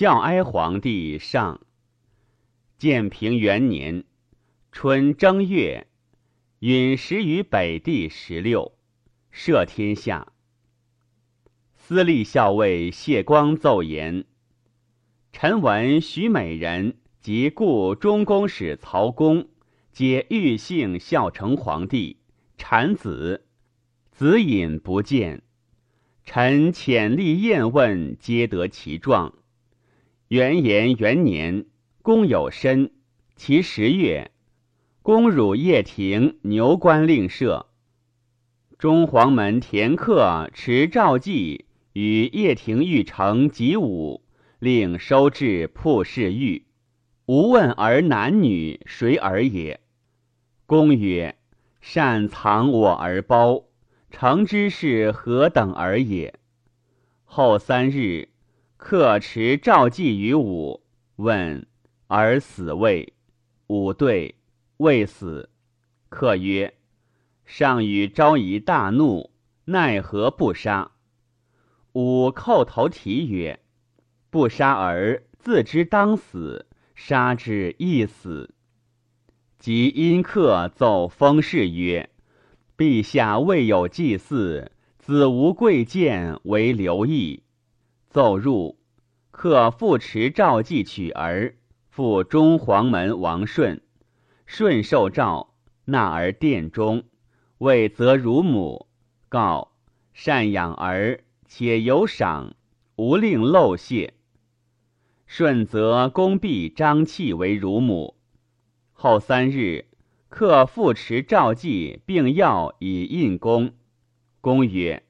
孝哀皇帝上。建平元年春正月，允时于北地十六，赦天下。司隶校尉谢光奏言：臣闻徐美人及故中宫使曹公，皆欲幸孝成皇帝，产子，子隐不见。臣潜力验问，皆得其状。元延元年。公有身，其十月，公汝掖庭牛官令射。中黄门田客持诏记与掖庭玉成及武，令收至铺室狱。无问而男女谁尔也？公曰：善藏我而包，诚之是何等而也？后三日，客持诏祭于武，问。而死未，武对未死。客曰：“上与昭仪大怒，奈何不杀？”吾叩头题曰：“不杀而自知当死，杀之亦死。”即因客奏封事曰：“陛下未有祭祀，子无贵贱为留意。”奏入，客复持诏祭取儿。赴中黄门王顺，顺受诏纳而殿中，谓则乳母告善养儿，且有赏，无令漏泄。顺则公必张器为乳母。后三日，客复持诏记，并要以印公。公曰：“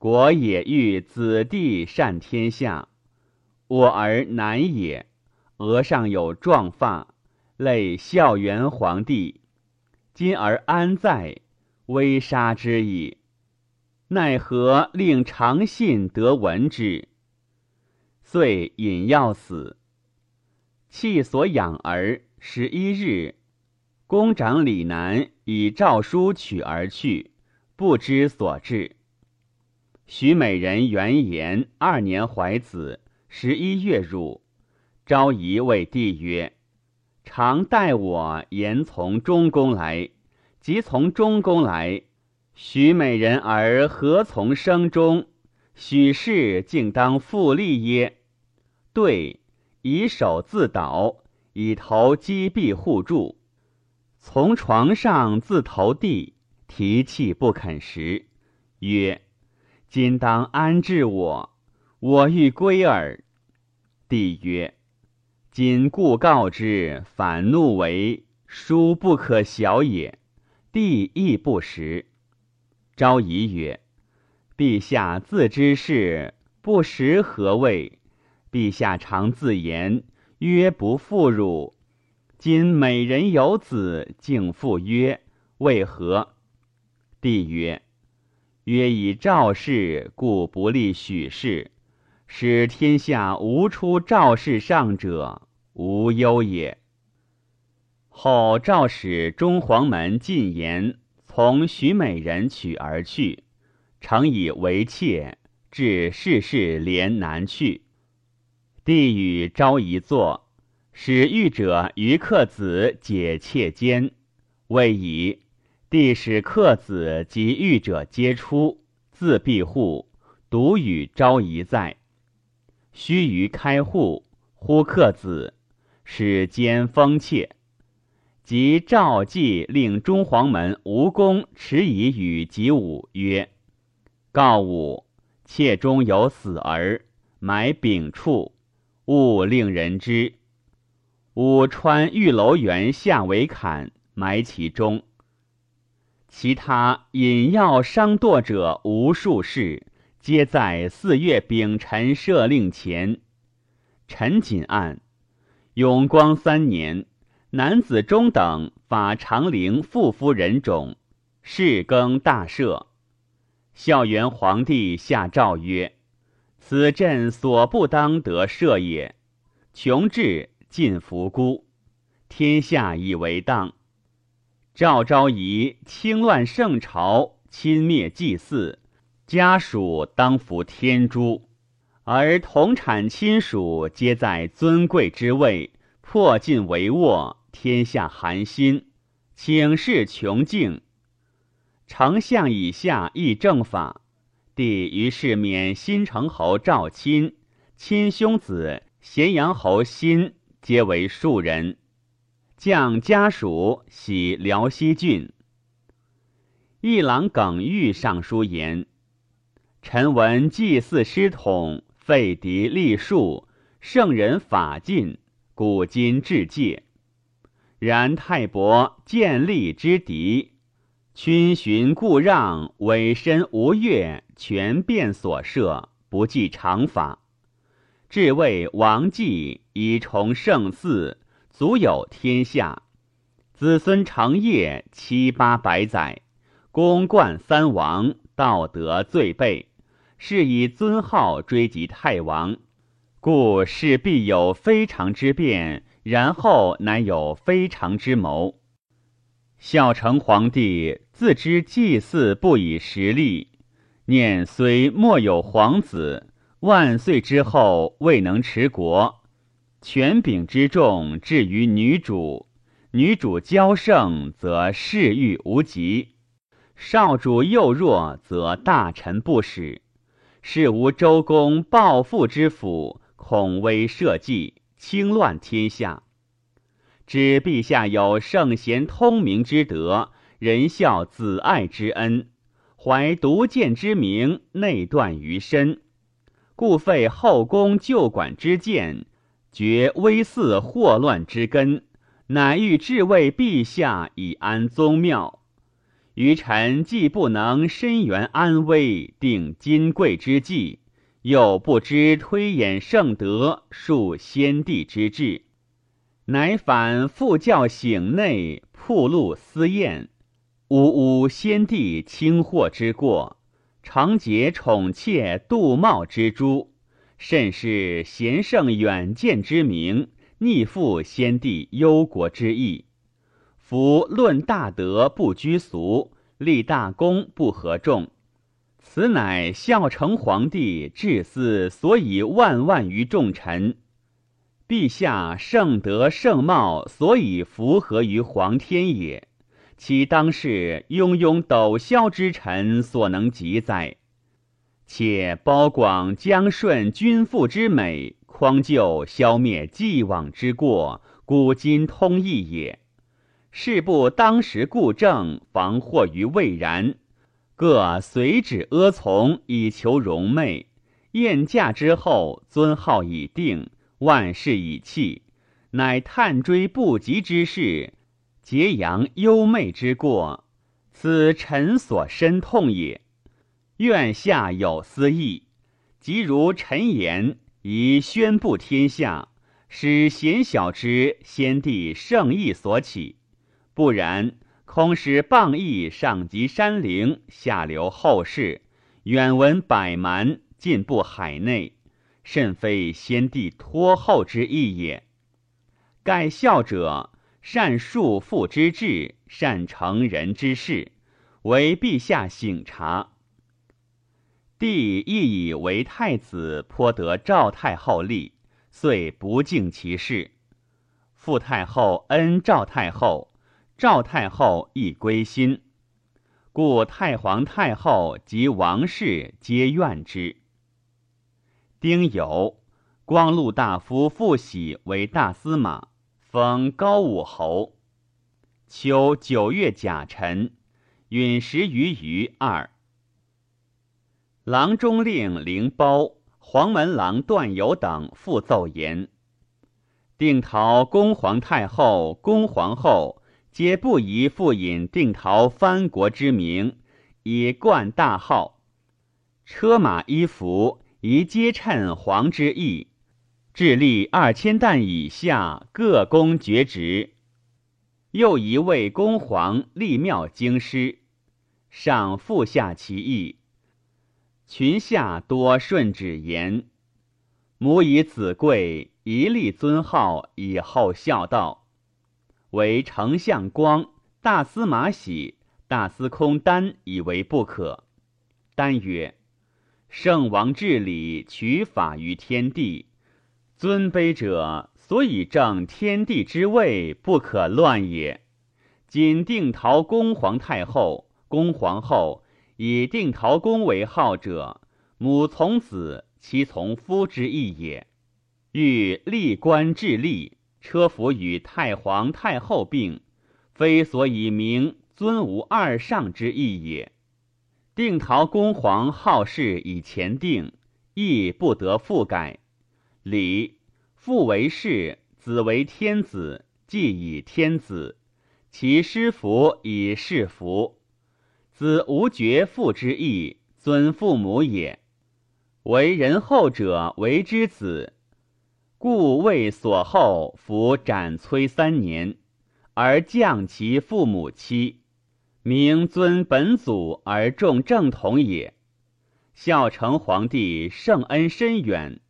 国也欲子弟善天下，我儿难也。”额上有壮发，泪孝元皇帝。今而安在？微杀之矣。奈何令长信得闻之？遂引药死。弃所养儿。十一日，公长李南以诏书取而去，不知所至。许美人元言二年怀子，十一月入。昭仪谓帝曰：“常待我言从中宫来，即从中宫来。许美人儿何从生中？许氏竟当复立耶？”对，以手自倒，以头击壁护住，从床上自投地，提气不肯食，曰：“今当安置我？我欲归耳。”帝曰。今故告之，反怒为殊不可小也。帝亦不食。昭仪曰：“陛下自知事，不食何谓？陛下常自言曰不负汝。今美人有子，竟复曰为何？”帝曰：“曰以赵氏，故不立许氏。”使天下无出赵氏上者，无忧也。后赵使中黄门进言，从许美人取而去，常以为妾，至世事连难去。帝与昭仪坐，使御者于客子解妾间，未已。帝使客子及御者皆出，自闭户，独与昭仪在。须臾开户，呼客子，使兼封妾。即召祭令中黄门吴公持以与及武曰：“告武，妾中有死儿，埋丙处，勿令人知。武穿玉楼园下为坎，埋其中。其他饮药伤堕者无数事。”皆在四月丙辰设令前。陈锦案，永光三年，男子中等法长陵傅夫人种，世更大赦。孝元皇帝下诏曰：“此朕所不当得赦也。穷至尽服孤，天下以为当。赵昭仪轻乱圣朝，侵灭祭祀。”家属当服天诛，而同产亲属皆在尊贵之位，破尽帷幄，天下寒心，请示穷境。丞相以下议政法，帝于是免新城侯赵钦亲兄子咸阳侯辛，皆为庶人。将家属徙辽西郡。一郎耿玉上书言：臣闻祭祀师统，废嫡立庶，圣人法尽，古今至戒。然太伯见利之敌，君寻故让，委身无越，权变所设，不计常法。至为王继以崇圣祀。足有天下，子孙长业七八百载，公冠三王，道德最备，是以尊号追及太王，故事必有非常之变，然后乃有非常之谋。孝成皇帝自知祭祀不以实力，念虽莫有皇子，万岁之后未能持国。权柄之重至于女主，女主骄盛则势欲无极；少主幼弱则大臣不使。是无周公暴富之辅，恐危社稷，轻乱天下。知陛下有圣贤通明之德，仁孝子爱之恩，怀独见之明，内断于身，故废后宫旧馆之见。绝威肆祸乱之根，乃欲至位陛下以安宗庙。余臣既不能深援安危，定金贵之计，又不知推演圣德，树先帝之志，乃反复教省内，铺路私宴，呜呜先帝轻祸之过，常结宠妾杜茂之诛。甚是贤圣远见之名，逆负先帝忧国之意。夫论大德不拘俗，立大功不合众。此乃孝成皇帝至嗣所以万万于众臣。陛下圣德圣貌所以符合于皇天也，岂当是庸庸斗枭之臣所能及哉？且包广江顺君父之美，匡救消灭既往之过，古今通义也。事不当时固正，防祸于未然。各随旨阿从，以求荣媚。宴驾之后，尊号已定，万事已弃，乃探追不及之事，揭扬幽昧之过，此臣所深痛也。愿下有私意，即如臣言，宜宣布天下，使贤小之先帝圣意所起；不然，空使谤义上及山陵，下流后世，远闻百蛮，尽布海内，甚非先帝托后之意也。盖孝者，善述父之志，善成人之事，为陛下省察。帝亦以为太子颇得赵太后利，遂不敬其事。傅太后恩赵太后，赵太后亦归心，故太皇太后及王室皆怨之。丁酉，光禄大夫傅喜为大司马，封高武侯。秋九月甲辰，允时于余二。郎中令凌包、黄门郎段友等复奏言：定陶恭皇太后、恭皇后皆不宜复引定陶藩国之名，以冠大号。车马衣服宜皆称皇之意，致力二千担以下各公爵职。又宜为恭皇立庙京师，上复下其意。群下多顺旨言，母以子贵，一力尊号，以后孝道。唯丞相光、大司马喜、大司空丹以为不可。丹曰：“圣王治理，取法于天地，尊卑者所以正天地之位，不可乱也。今定陶公皇太后、公皇后以定陶公为号者，母从子，其从夫之意也。欲立官治吏，车服与太皇太后并，非所以名尊无二上之意也。定陶公皇好事以前定，亦不得复改。礼父为氏，子为天子，既以天子，其师服以事服。子无绝父之意，尊父母也。为人后者为之子。故为所后服斩崔三年，而降其父母妻，名尊本祖而重正统也。孝成皇帝圣恩深远，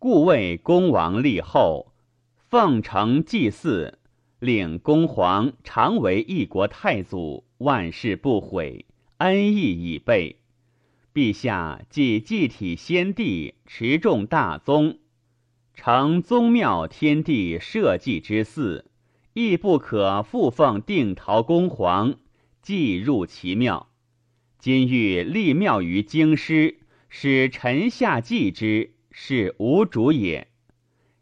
故为公王立后，奉承祭祀，令公皇常为一国太祖，万事不悔，恩义已备。陛下既祭体先帝，持重大宗。成宗庙天地社稷之祀，亦不可复奉定陶公皇，祭入其庙。今欲立庙于京师，使臣下祭之，是无主也。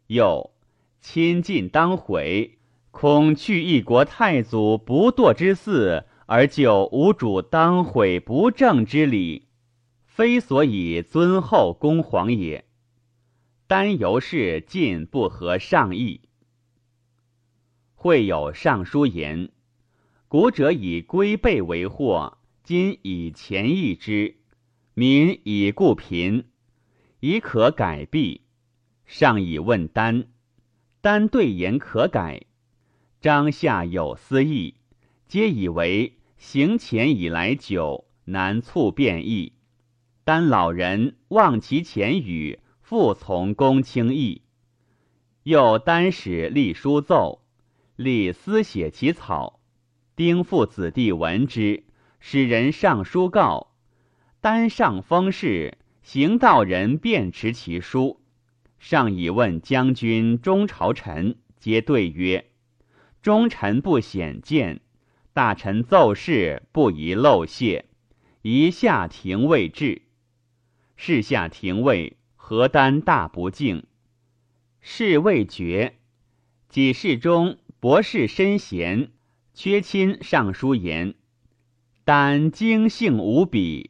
又亲近当毁，恐去一国太祖不堕之祀，而就无主当毁不正之礼，非所以尊后公皇也。单由是进不合上意。会有尚书言：古者以龟背为祸，今以钱易之，民以固贫，以可改弊。上以问丹，丹对言可改。张下有私意，皆以为行前以来久，难促变易。丹老人忘其前语。复从公卿意，又单使隶书奏，立私写其草。丁父子弟闻之，使人上书告。单上封事，行道人便持其书。上以问将军、中朝臣，皆对曰：“忠臣不显见，大臣奏事不宜漏泄，宜下廷尉治。事下廷尉。”何丹大不敬，事未决。己事中博士身贤，缺亲尚书言：丹精性无比，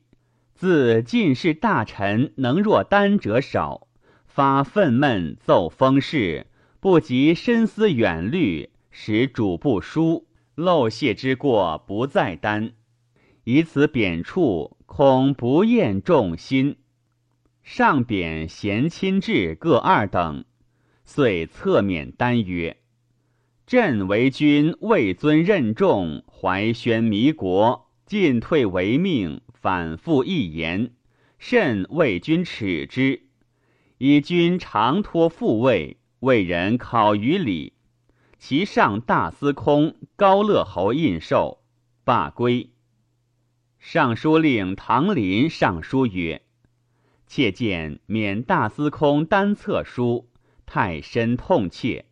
自进士大臣能若丹者少。发愤懑奏封事，不及深思远虑，使主不舒漏泄之过不在丹。以此贬黜，恐不厌众心。上贬贤亲至各二等，遂侧免单曰：“朕为君位尊任重，怀宣弥国，进退为命，反复一言，甚为君耻之。以君常托父位，为人考于礼，其上大司空高乐侯印绶，罢归。”尚书令唐林上书曰。妾见免大司空单册书，太深痛切。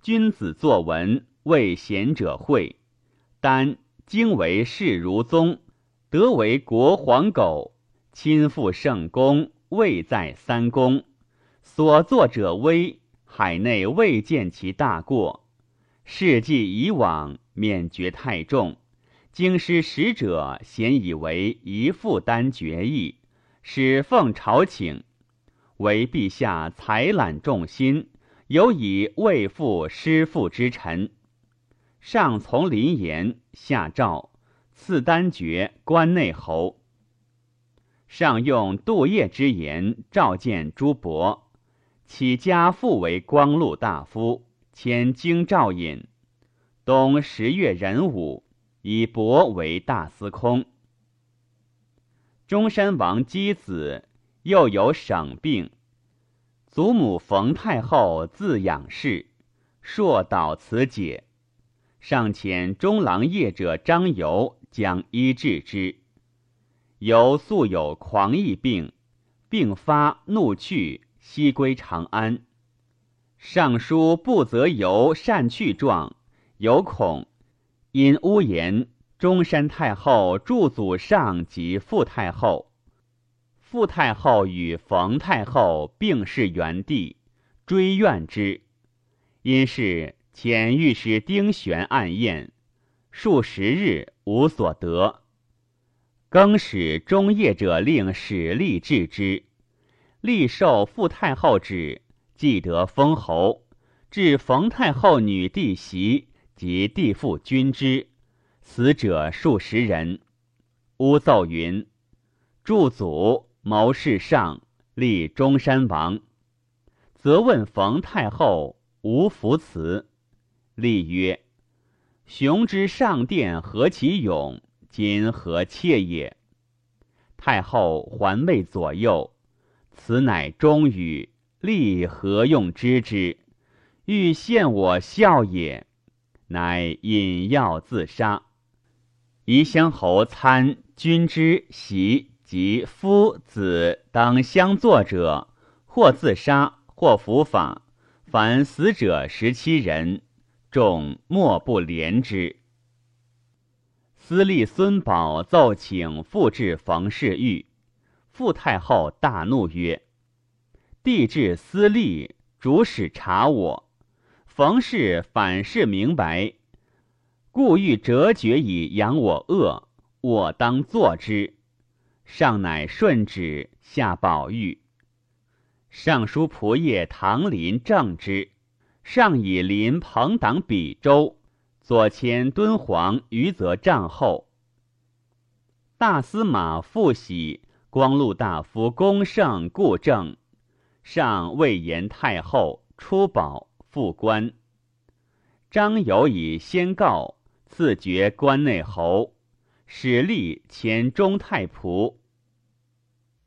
君子作文，为贤者讳。丹经为世如宗，德为国皇狗，亲赴圣公，位在三公。所作者微，海内未见其大过。事迹以往，免爵太重。京师使者咸以为一负担决议。使奉朝请，为陛下采揽众心，有以为父师父之臣。上从临言，下诏赐丹爵关内侯。上用杜业之言召见朱伯，起家父为光禄大夫，迁京兆尹。冬十月壬午，以伯为大司空。中山王姬子又有省病，祖母冯太后自养士，硕导此解。上遣中郎业者张游将医治之。游素有狂疫病，病发怒去，西归长安。尚书不择由善去状，有恐因诬言中山太后祝祖上及傅太后。傅太后与冯太后并侍元帝，追怨之，因是遣御史丁玄暗验，数十日无所得。更使中业者令史吏治之，吏受傅太后旨。既得封侯，至冯太后女弟媳及弟妇君之，死者数十人。乌奏云：祝祖谋事上，立中山王。则问冯太后无福辞。立曰：雄之上殿何其勇，今何妾也？太后环卫左右，此乃忠语。立何用知之？欲陷我笑也。乃引药自杀。宜乡侯参君之席及夫子当相作者，或自杀，或伏法。凡死者十七人，众莫不怜之。司隶孙宝奏请复至冯氏狱，傅太后大怒曰。帝至私利，主使察我。冯氏反是明白，故欲折绝以扬我恶，我当作之。上乃顺旨，下宝玉。尚书仆射唐林正之，上以临朋党比州，左迁敦煌余则帐后。大司马傅喜、光禄大夫公胜故正。上魏延太后出保复官，张友以先告赐爵关内侯，使吏前中太仆。